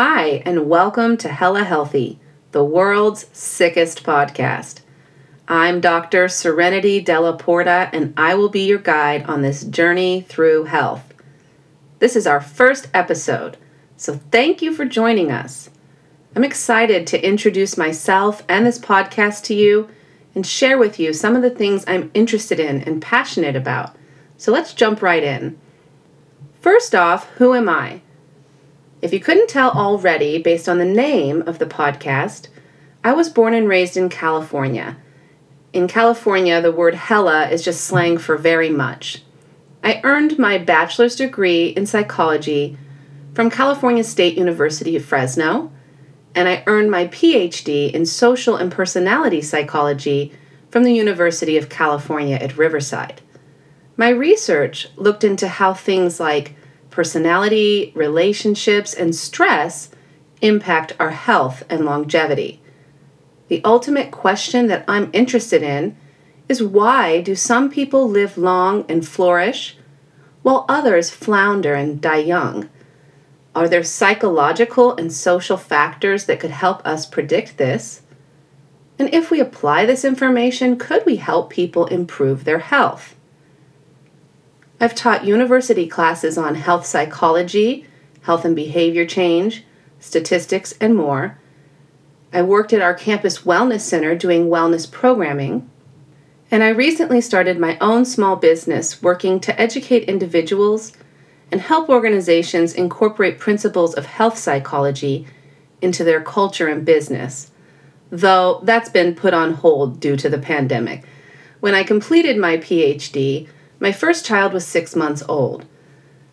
Hi, and welcome to Hella Healthy, the world's sickest podcast. I'm Dr. Serenity Della Porta, and I will be your guide on this journey through health. This is our first episode, so thank you for joining us. I'm excited to introduce myself and this podcast to you and share with you some of the things I'm interested in and passionate about. So let's jump right in. First off, who am I? If you couldn't tell already based on the name of the podcast, I was born and raised in California. In California, the word hella is just slang for very much. I earned my bachelor's degree in psychology from California State University of Fresno, and I earned my PhD in social and personality psychology from the University of California at Riverside. My research looked into how things like personality, relationships, and stress impact our health and longevity. The ultimate question that I'm interested in is why do some people live long and flourish while others flounder and die young? Are there psychological and social factors that could help us predict this? And if we apply this information, could we help people improve their health? I've taught university classes on health psychology, health and behavior change, statistics, and more. I worked at our campus wellness center doing wellness programming. And I recently started my own small business working to educate individuals and help organizations incorporate principles of health psychology into their culture and business, though that's been put on hold due to the pandemic. When I completed my PhD, my first child was six months old.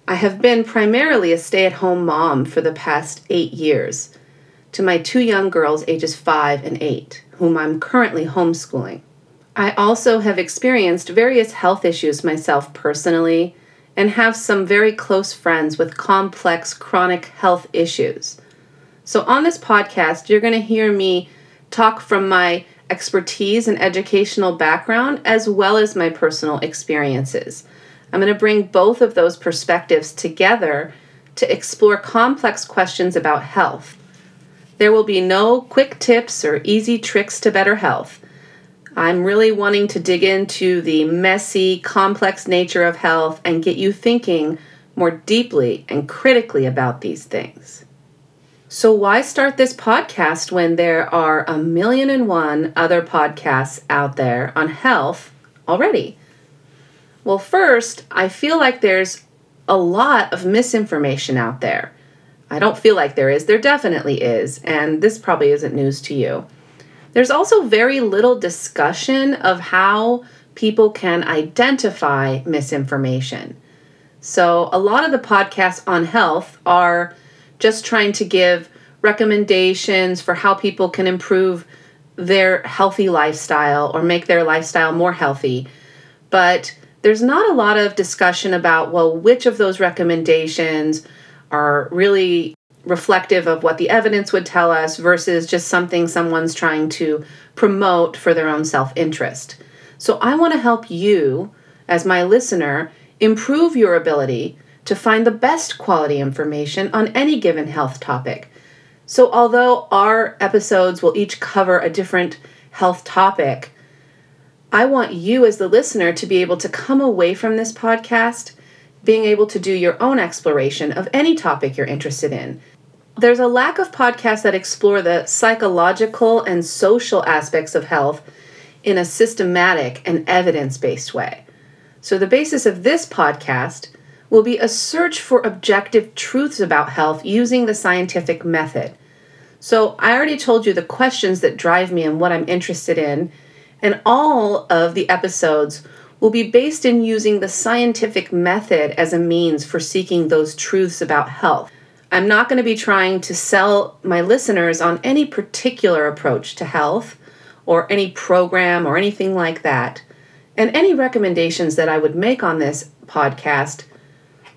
I have been primarily a stay at home mom for the past eight years to my two young girls, ages five and eight, whom I'm currently homeschooling. I also have experienced various health issues myself personally and have some very close friends with complex chronic health issues. So, on this podcast, you're going to hear me talk from my expertise and educational background as well as my personal experiences. I'm going to bring both of those perspectives together to explore complex questions about health. There will be no quick tips or easy tricks to better health. I'm really wanting to dig into the messy, complex nature of health and get you thinking more deeply and critically about these things. So, why start this podcast when there are a million and one other podcasts out there on health already? Well, first, I feel like there's a lot of misinformation out there. I don't feel like there is, there definitely is, and this probably isn't news to you. There's also very little discussion of how people can identify misinformation. So, a lot of the podcasts on health are just trying to give recommendations for how people can improve their healthy lifestyle or make their lifestyle more healthy. But there's not a lot of discussion about, well, which of those recommendations are really reflective of what the evidence would tell us versus just something someone's trying to promote for their own self interest. So I want to help you, as my listener, improve your ability to find the best quality information on any given health topic. So, although our episodes will each cover a different health topic, I want you, as the listener, to be able to come away from this podcast being able to do your own exploration of any topic you're interested in. There's a lack of podcasts that explore the psychological and social aspects of health in a systematic and evidence based way. So, the basis of this podcast will be a search for objective truths about health using the scientific method. So, I already told you the questions that drive me and what I'm interested in, and all of the episodes will be based in using the scientific method as a means for seeking those truths about health. I'm not going to be trying to sell my listeners on any particular approach to health or any program or anything like that. And any recommendations that I would make on this podcast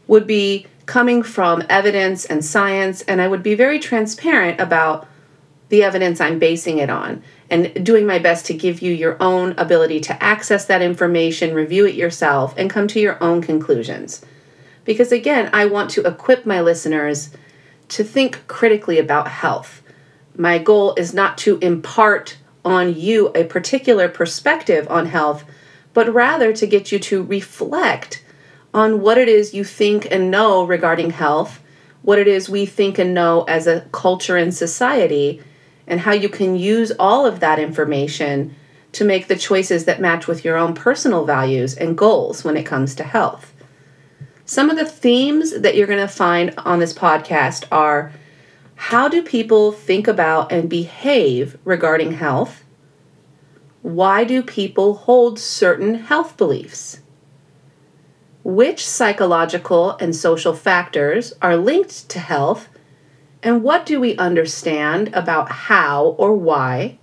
would be coming from evidence and science, and I would be very transparent about the evidence I'm basing it on and doing my best to give you your own ability to access that information, review it yourself, and come to your own conclusions. Because again, I want to equip my listeners to think critically about health. My goal is not to impart on you a particular perspective on health, but rather to get you to reflect on what it is you think and know regarding health, what it is we think and know as a culture and society, and how you can use all of that information to make the choices that match with your own personal values and goals when it comes to health. Some of the themes that you're going to find on this podcast are how do people think about and behave regarding health? Why do people hold certain health beliefs? Which psychological and social factors are linked to health? And what do we understand about how or why?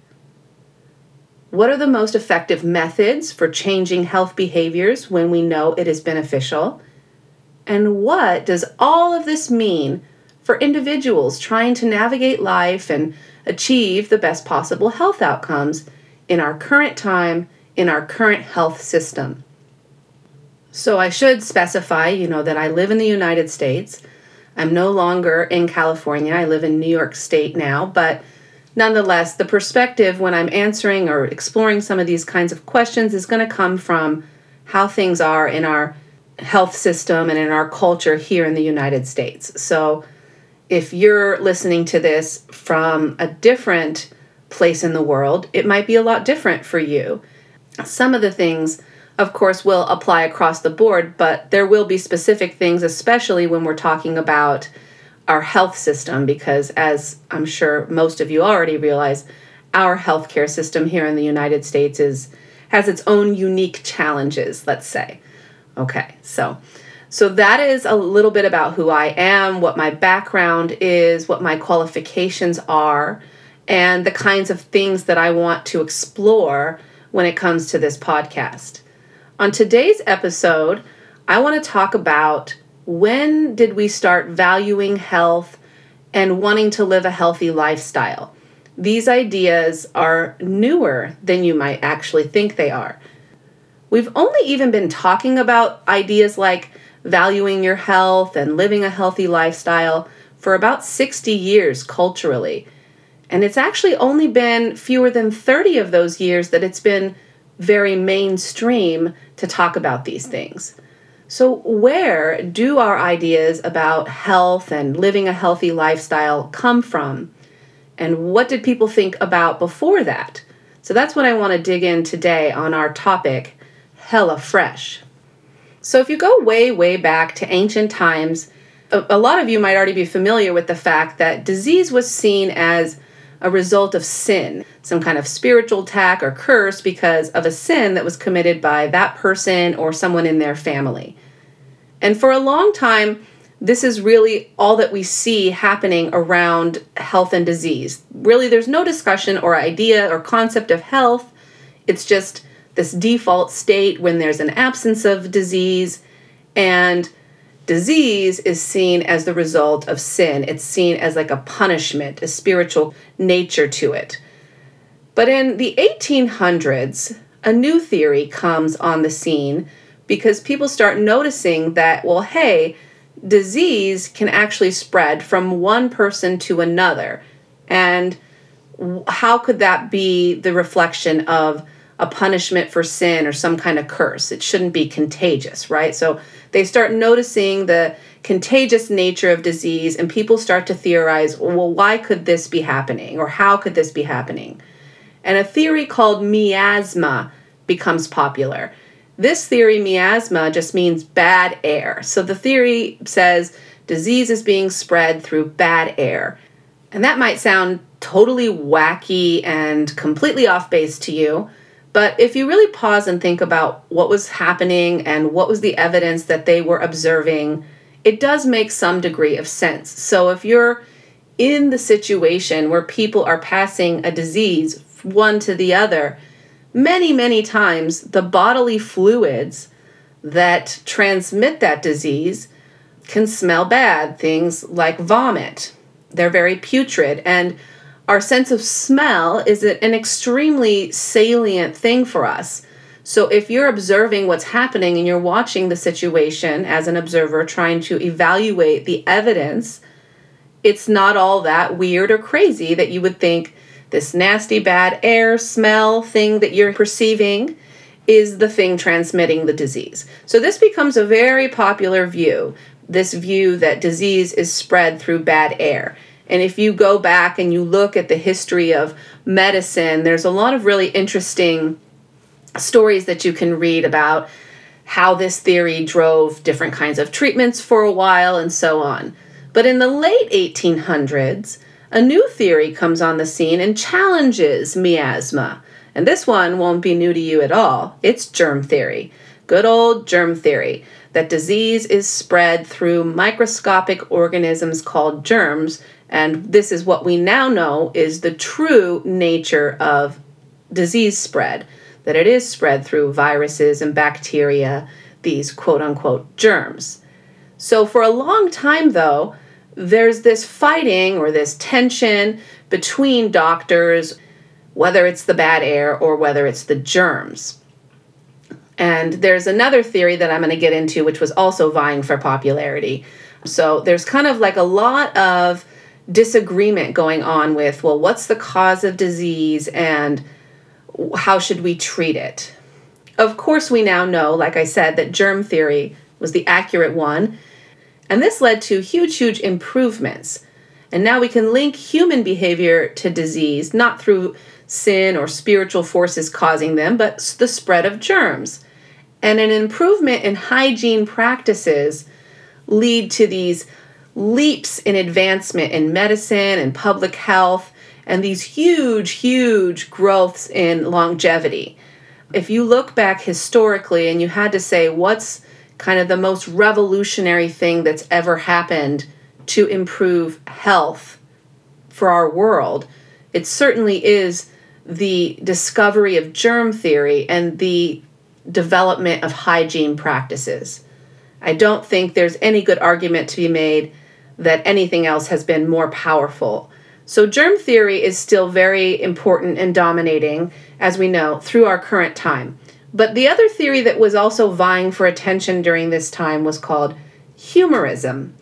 What are the most effective methods for changing health behaviors when we know it is beneficial? And what does all of this mean for individuals trying to navigate life and achieve the best possible health outcomes in our current time, in our current health system? So I should specify, you know, that I live in the United States. I'm no longer in California. I live in New York State now, but nonetheless, the perspective when I'm answering or exploring some of these kinds of questions is going to come from how things are in our health system and in our culture here in the United States. So if you're listening to this from a different place in the world, it might be a lot different for you. Some of the things, of course, will apply across the board, but there will be specific things, especially when we're talking about our health system, because as I'm sure most of you already realize, our healthcare system here in the United States is has its own unique challenges, let's say. Okay, so so that is a little bit about who I am, what my background is, what my qualifications are, and the kinds of things that I want to explore when it comes to this podcast. On today's episode, I want to talk about when did we start valuing health and wanting to live a healthy lifestyle. These ideas are newer than you might actually think they are. We've only even been talking about ideas like valuing your health and living a healthy lifestyle for about 60 years culturally. And it's actually only been fewer than 30 of those years that it's been very mainstream to talk about these things. So, where do our ideas about health and living a healthy lifestyle come from? And what did people think about before that? So, that's what I want to dig in today on our topic, Hella Fresh. So, if you go way, way back to ancient times, a, lot of you might already be familiar with the fact that disease was seen as a result of sin, some kind of spiritual attack or curse because of a sin that was committed by that person or someone in their family. And for a long time, this is really all that we see happening around health and disease. Really, there's no discussion or idea or concept of health. It's just this default state when there's an absence of disease and disease is seen as the result of sin. It's seen as like a punishment, a spiritual nature to it. But in the 1800s, a new theory comes on the scene because people start noticing that, well, hey, disease can actually spread from one person to another. And how could that be the reflection of a punishment for sin or some kind of curse. It shouldn't be contagious, right? So they start noticing the contagious nature of disease, and people start to theorize well, why could this be happening? Or how could this be happening? And a theory called miasma becomes popular. This theory, miasma, just means bad air. So the theory says disease is being spread through bad air. And that might sound totally wacky and completely off base to you. But if you really pause and think about what was happening and what was the evidence that they were observing, it does make some degree of sense. So if you're in the situation where people are passing a disease one to the other, many, many times the bodily fluids that transmit that disease can smell bad. Things like vomit, they're very putrid. And our sense of smell is an extremely salient thing for us. So if you're observing what's happening and you're watching the situation as an observer, trying to evaluate the evidence, it's not all that weird or crazy that you would think this nasty bad air smell thing that you're perceiving is the thing transmitting the disease. So this becomes a very popular view, this view that disease is spread through bad air. And if you go back and you look at the history of medicine, there's a lot of really interesting stories that you can read about how this theory drove different kinds of treatments for a while and so on. But in the late 1800s, a new theory comes on the scene and challenges miasma. And this one won't be new to you at all. It's germ theory. Good old germ theory that disease is spread through microscopic organisms called germs, and this is what we now know is the true nature of disease spread that it is spread through viruses and bacteria, these quote unquote germs. So, for a long time, though, there's this fighting or this tension between doctors, whether it's the bad air or whether it's the germs. And there's another theory that I'm going to get into, which was also vying for popularity. So, there's kind of like a lot of disagreement going on with, well, what's the cause of disease and how should we treat it? Of course, we now know, like I said, that germ theory was the accurate one, and this led to huge, huge improvements. And now we can link human behavior to disease, not through sin or spiritual forces causing them, but the spread of germs. And an improvement in hygiene practices lead to these leaps in advancement in medicine and public health and these huge, huge growths in longevity. If you look back historically and you had to say what's kind of the most revolutionary thing that's ever happened to improve health for our world, it certainly is the discovery of germ theory and the development of hygiene practices. I don't think there's any good argument to be made that anything else has been more powerful. So, germ theory is still very important and dominating, as we know, through our current time. But the other theory that was also vying for attention during this time was called humorism.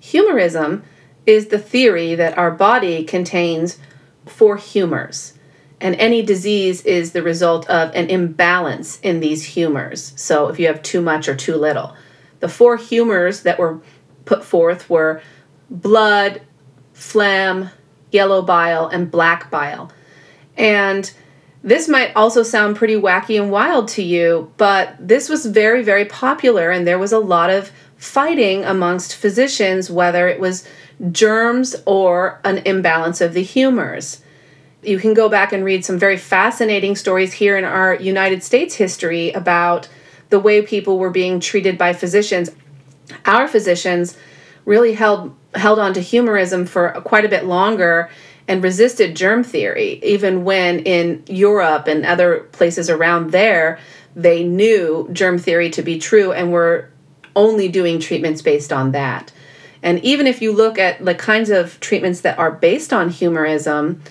Humorism is the theory that our body contains four humors, and any disease is the result of an imbalance in these humors. So, if you have too much or too little, the four humors that were put forth were blood, phlegm, yellow bile, and black bile. And this might also sound pretty wacky and wild to you, but this was very, very popular, and there was a lot of fighting amongst physicians whether it was germs or an imbalance of the humors. You can go back and read some very fascinating stories here in our United States history about the way people were being treated by physicians. Our physicians really held held on to humorism for quite a bit longer and resisted germ theory, even when in Europe and other places around there, they knew germ theory to be true and were only doing treatments based on that. And even if you look at the kinds of treatments that are based on humorism,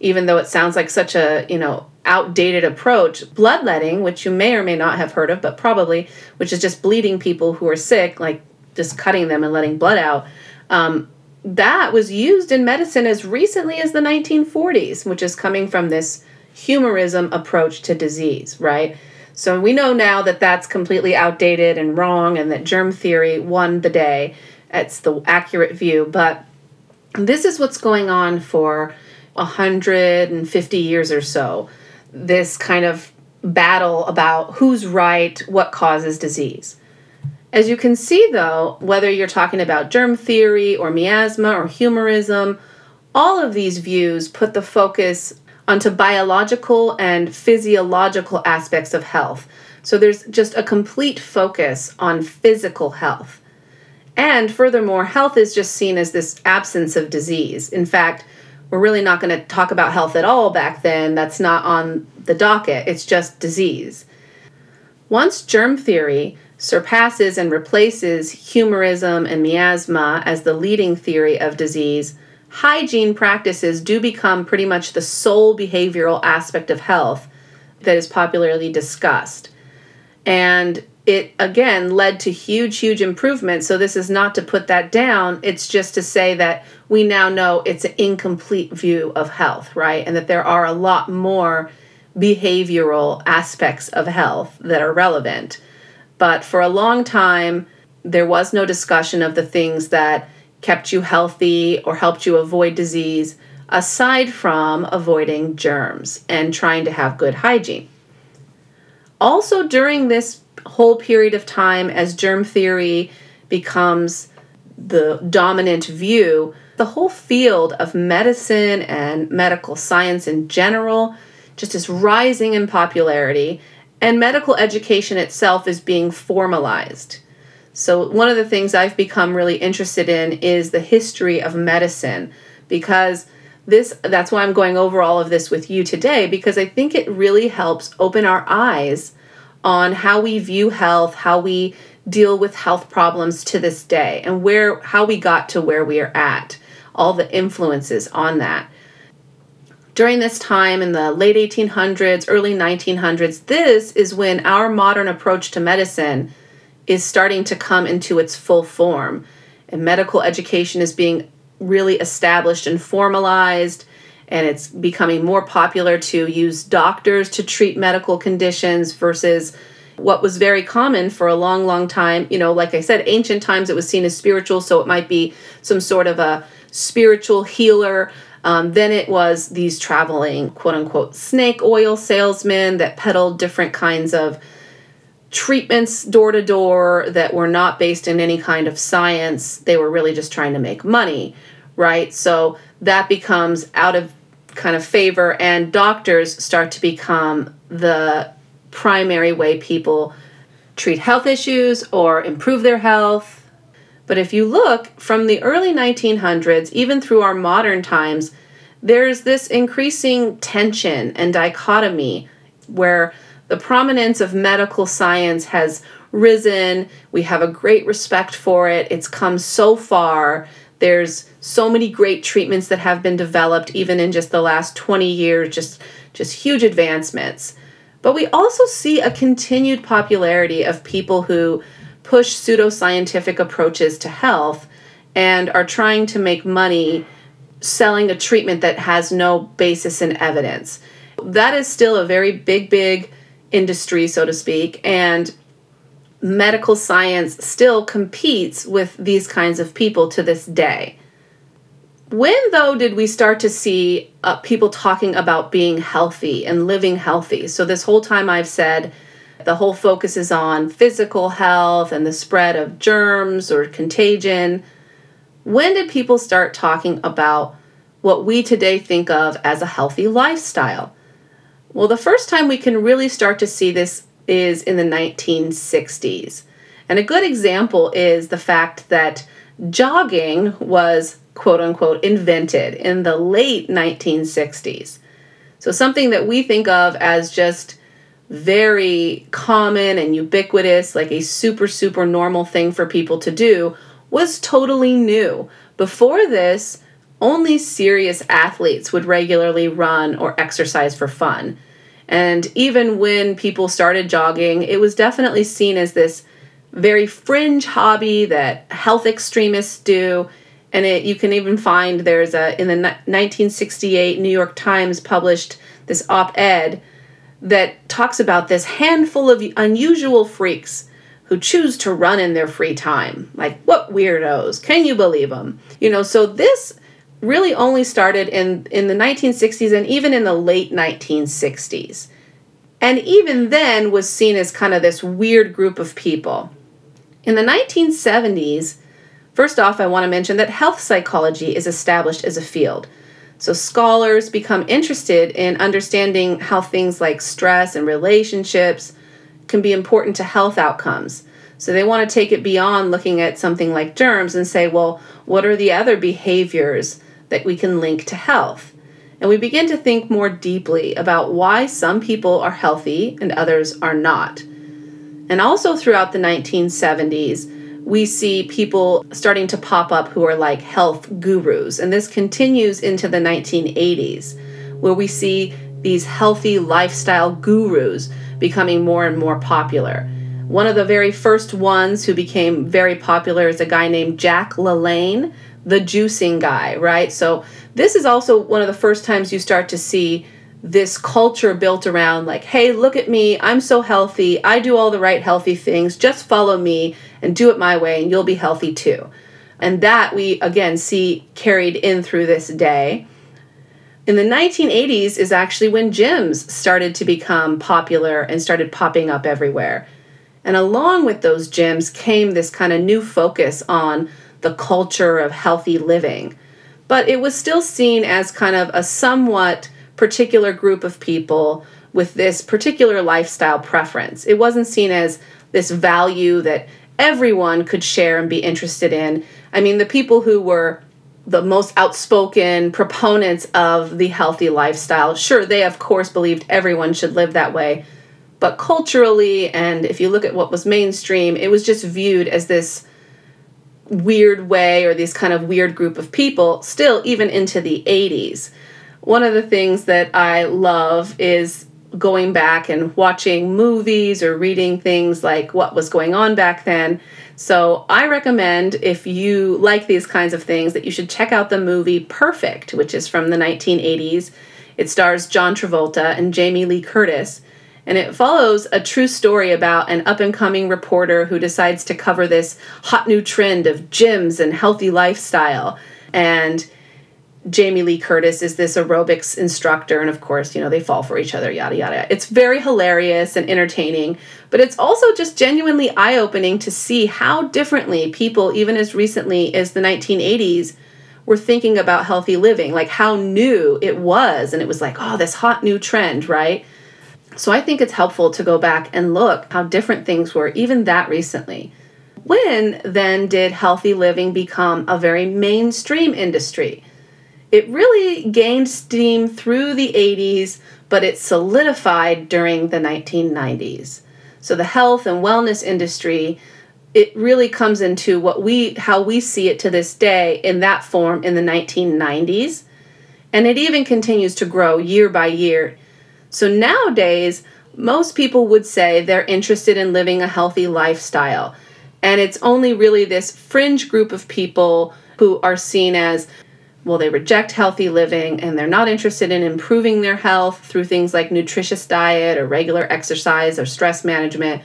even though it sounds like such a, you know, outdated approach, bloodletting, which you may or may not have heard of, but probably, which is just bleeding people who are sick, like just cutting them and letting blood out, um, that was used in medicine as recently as the 1940s, which is coming from this humorism approach to disease, right? So we know now that that's completely outdated and wrong, and that germ theory won the day. It's the accurate view, but this is what's going on for 150 years or so. This kind of battle about who's right, what causes disease. As you can see, though, whether you're talking about germ theory or miasma or humorism, all of these views put the focus onto biological and physiological aspects of health. So there's just a complete focus on physical health. And furthermore, health is just seen as this absence of disease. In fact, we're really not going to talk about health at all back then. That's not on the docket, it's just disease. Once germ theory surpasses and replaces humorism and miasma as the leading theory of disease, hygiene practices do become pretty much the sole behavioral aspect of health that is popularly discussed. And it again led to huge, huge improvements. So, this is not to put that down. It's just to say that we now know it's an incomplete view of health, right? And that there are a lot more behavioral aspects of health that are relevant. But for a long time, there was no discussion of the things that kept you healthy or helped you avoid disease, aside from avoiding germs and trying to have good hygiene. Also, during this whole period of time, as germ theory becomes the dominant view, the whole field of medicine and medical science in general just is rising in popularity, and medical education itself is being formalized. So, one of the things I've become really interested in is the history of medicine because this that's why I'm going over all of this with you today because I think it really helps open our eyes on how we view health, how we deal with health problems to this day and where how we got to where we are at, all the influences on that. During this time in the late 1800s, early 1900s, this is when our modern approach to medicine is starting to come into its full form. And medical education is being really established and formalized, and it's becoming more popular to use doctors to treat medical conditions versus what was very common for a long, long time. You know, like I said, ancient times it was seen as spiritual, so it might be some sort of a spiritual healer. Um, then it was these traveling, quote unquote, snake oil salesmen that peddled different kinds of treatments door to door that were not based in any kind of science. They were really just trying to make money, right? So that becomes out of kind of favor, and doctors start to become the primary way people treat health issues or improve their health. But if you look from the early 1900s, even through our modern times, there's this increasing tension and dichotomy where the prominence of medical science has risen. We have a great respect for it. It's come so far. There's so many great treatments that have been developed even in just the last 20 years, just just huge advancements. But we also see a continued popularity of people who push pseudoscientific approaches to health and are trying to make money selling a treatment that has no basis in evidence. That is still a very big, big industry, so to speak, and medical science still competes with these kinds of people to this day. When, though, did we start to see uh, people talking about being healthy and living healthy? So, this whole time I've said the whole focus is on physical health and the spread of germs or contagion. When did people start talking about what we today think of as a healthy lifestyle? Well, the first time we can really start to see this is in the 1960s. And a good example is the fact that jogging was quote unquote invented in the late 1960s. So, something that we think of as just very common and ubiquitous, like a super, super normal thing for people to do, was totally new. Before this, only serious athletes would regularly run or exercise for fun. And even when people started jogging, it was definitely seen as this very fringe hobby that health extremists do. And it, you can even find there's a, in the 1968 New York Times published this op ed that talks about this handful of unusual freaks who choose to run in their free time. Like, what weirdos? Can you believe them? You know, so this really only started in, in the 1960s and even in the late 1960s. And even then was seen as kind of this weird group of people. In the 1970s, first off, I want to mention that health psychology is established as a field. So scholars become interested in understanding how things like stress and relationships can be important to health outcomes. So they want to take it beyond looking at something like germs and say, well, what are the other behaviors that we can link to health. And we begin to think more deeply about why some people are healthy and others are not. And also throughout the 1970s, we see people starting to pop up who are like health gurus. And this continues into the 1980s, where we see these healthy lifestyle gurus becoming more and more popular. One of the very first ones who became very popular is a guy named Jack LaLanne, the juicing guy, right? So this is also one of the first times you start to see this culture built around like, hey, look at me, I'm so healthy, I do all the right healthy things, just follow me and do it my way, and you'll be healthy too. And that we again see carried in through this day. In the 1980s is actually when gyms started to become popular and started popping up everywhere. And along with those gyms came this kind of new focus on the culture of healthy living. But it was still seen as kind of a somewhat particular group of people with this particular lifestyle preference. It wasn't seen as this value that everyone could share and be interested in. I mean, the people who were the most outspoken proponents of the healthy lifestyle, sure, they of course believed everyone should live that way. But culturally, and if you look at what was mainstream, it was just viewed as this weird way or these kind of weird group of people, still, even into the 80s. One of the things that I love is going back and watching movies or reading things like what was going on back then. So I recommend if you like these kinds of things that you should check out the movie Perfect, which is from the 1980s. It stars John Travolta and Jamie Lee Curtis. And it follows a true story about an up and coming reporter who decides to cover this hot new trend of gyms and healthy lifestyle. And Jamie Lee Curtis is this aerobics instructor, and of course, you know, they fall for each other, yada, yada. It's very hilarious and entertaining, but it's also just genuinely eye opening to see how differently people, even as recently as the 1980s, were thinking about healthy living, like how new it was. And it was like, oh, this hot new trend, right? So I think it's helpful to go back and look how different things were, even that recently. When then did healthy living become a very mainstream industry? It really gained steam through the 80s, but it solidified during the 1990s. So the health and wellness industry it really comes into what we how we see it to this day in that form in the 1990s and it even continues to grow year by year. So nowadays most people would say they're interested in living a healthy lifestyle. And it's only really this fringe group of people who are seen as well, they reject healthy living and they're not interested in improving their health through things like nutritious diet or regular exercise or stress management.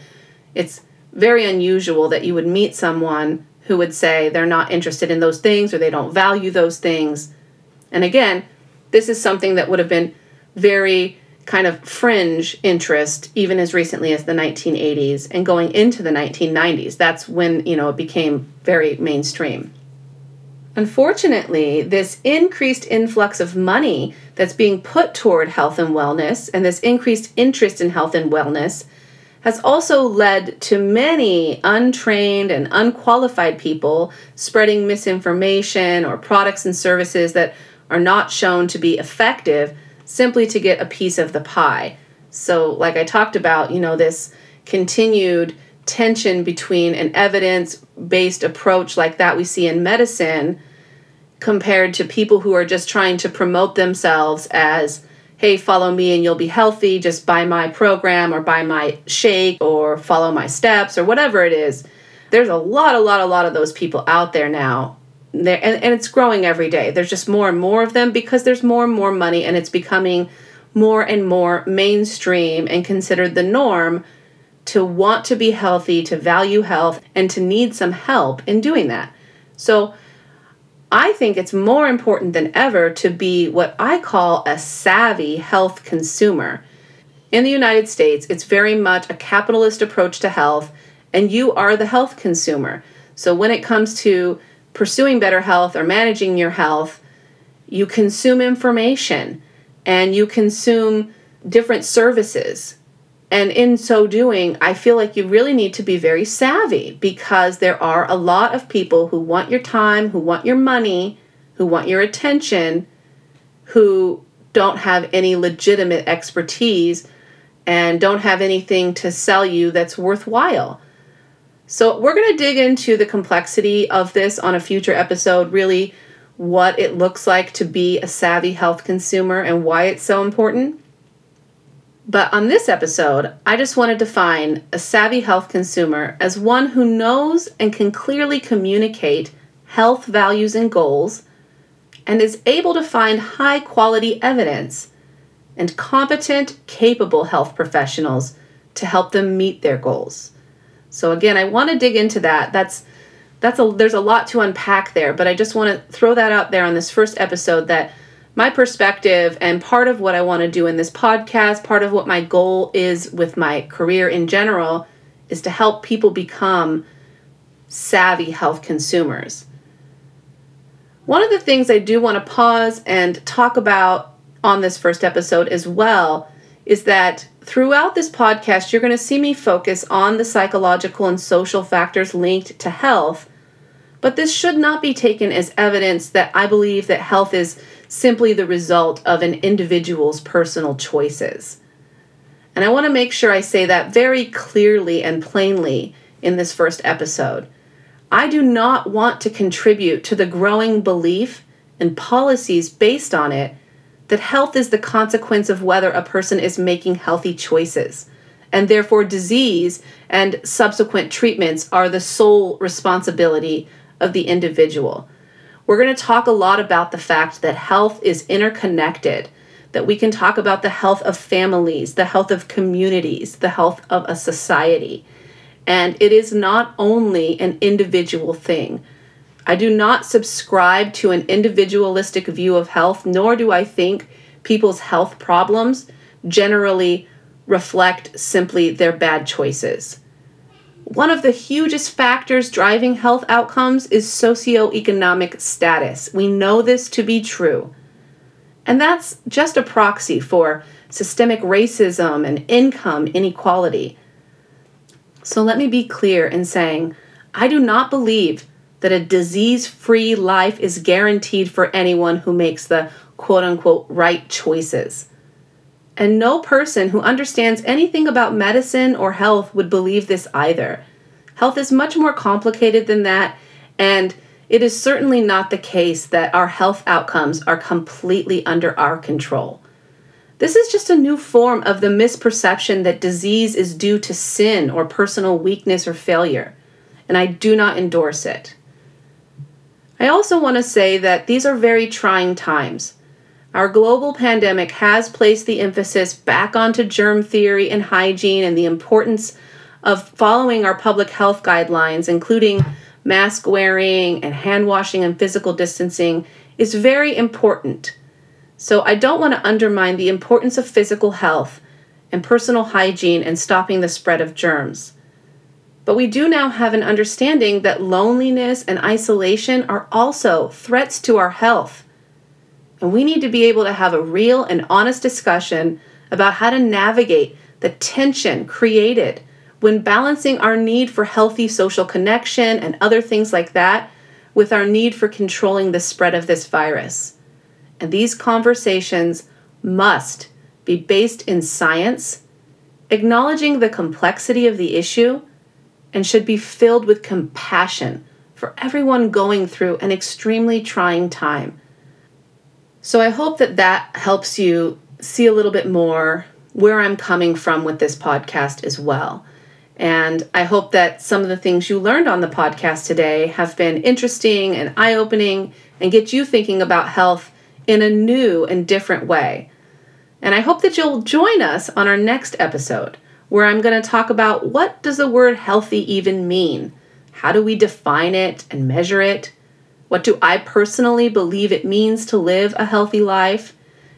It's very unusual that you would meet someone who would say they're not interested in those things or they don't value those things. And again, this is something that would have been very kind of fringe interest even as recently as the 1980s and going into the 1990s. That's when, you know, it became very mainstream. Unfortunately, this increased influx of money that's being put toward health and wellness and this increased interest in health and wellness has also led to many untrained and unqualified people spreading misinformation or products and services that are not shown to be effective simply to get a piece of the pie. So, like I talked about, you know, this continued tension between an evidence based approach like that we see in medicine compared to people who are just trying to promote themselves as hey follow me and you'll be healthy just buy my program or buy my shake or follow my steps or whatever it is there's a lot a lot a lot of those people out there now there and, and it's growing every day there's just more and more of them because there's more and more money and it's becoming more and more mainstream and considered the norm to want to be healthy, to value health, and to need some help in doing that. So I think it's more important than ever to be what I call a savvy health consumer. In the United States, it's very much a capitalist approach to health, and you are the health consumer. So when it comes to pursuing better health or managing your health, you consume information and you consume different services and in so doing, I feel like you really need to be very savvy because there are a lot of people who want your time, who want your money, who want your attention, who don't have any legitimate expertise and don't have anything to sell you that's worthwhile. So, we're going to dig into the complexity of this on a future episode, really, what it looks like to be a savvy health consumer and why it's so important. But on this episode, I just want to define a savvy health consumer as one who knows and can clearly communicate health values and goals and is able to find high quality evidence and competent, capable health professionals to help them meet their goals. So again, I want to dig into that. That's that's a there's a lot to unpack there, but I just want to throw that out there on this first episode that my perspective and part of what I want to do in this podcast, part of what my goal is with my career in general is to help people become savvy health consumers. One of the things I do want to pause and talk about on this first episode as well is that throughout this podcast, you're going to see me focus on the psychological and social factors linked to health. But this should not be taken as evidence that I believe that health is simply the result of an individual's personal choices. And I want to make sure I say that very clearly and plainly in this first episode. I do not want to contribute to the growing belief and policies based on it that health is the consequence of whether a person is making healthy choices, and therefore disease and subsequent treatments are the sole responsibility of the individual. We're going to talk a lot about the fact that health is interconnected, that we can talk about the health of families, the health of communities, the health of a society. And it is not only an individual thing. I do not subscribe to an individualistic view of health, nor do I think people's health problems generally reflect simply their bad choices. One of the hugest factors driving health outcomes is socioeconomic status. We know this to be true. And that's just a proxy for systemic racism and income inequality. So let me be clear in saying I do not believe that a disease free life is guaranteed for anyone who makes the quote unquote right choices. And no person who understands anything about medicine or health would believe this either. Health is much more complicated than that, and it is certainly not the case that our health outcomes are completely under our control. This is just a new form of the misperception that disease is due to sin or personal weakness or failure, and I do not endorse it. I also want to say that these are very trying times. Our global pandemic has placed the emphasis back onto germ theory and hygiene and the importance of following our public health guidelines, including mask wearing and hand washing and physical distancing, is very important. So I don't want to undermine the importance of physical health and personal hygiene and stopping the spread of germs. But we do now have an understanding that loneliness and isolation are also threats to our health. And we need to be able to have a real and honest discussion about how to navigate the tension created when balancing our need for healthy social connection and other things like that with our need for controlling the spread of this virus. And these conversations must be based in science, acknowledging the complexity of the issue and should be filled with compassion for everyone going through an extremely trying time. So I hope that that helps you see a little bit more where I'm coming from with this podcast as well. And I hope that some of the things you learned on the podcast today have been interesting and eye opening and get you thinking about health in a new and different way. And I hope that you'll join us on our next episode where I'm going to talk about what does the word healthy even mean? How do we define it and measure it? What do I personally believe it means to live a healthy life?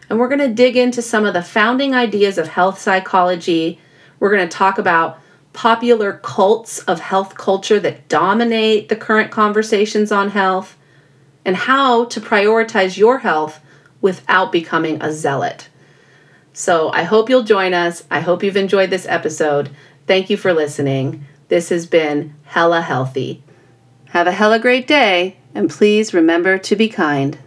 And we're going to dig into some of the founding ideas of health psychology. We're going to talk about popular cults of health culture that dominate the current conversations on health, and how to prioritize your health without becoming a zealot. So I hope you'll join us. I hope you've enjoyed this episode. Thank you for listening. This has been Hella Healthy. Have a hella great day, and please remember to be kind.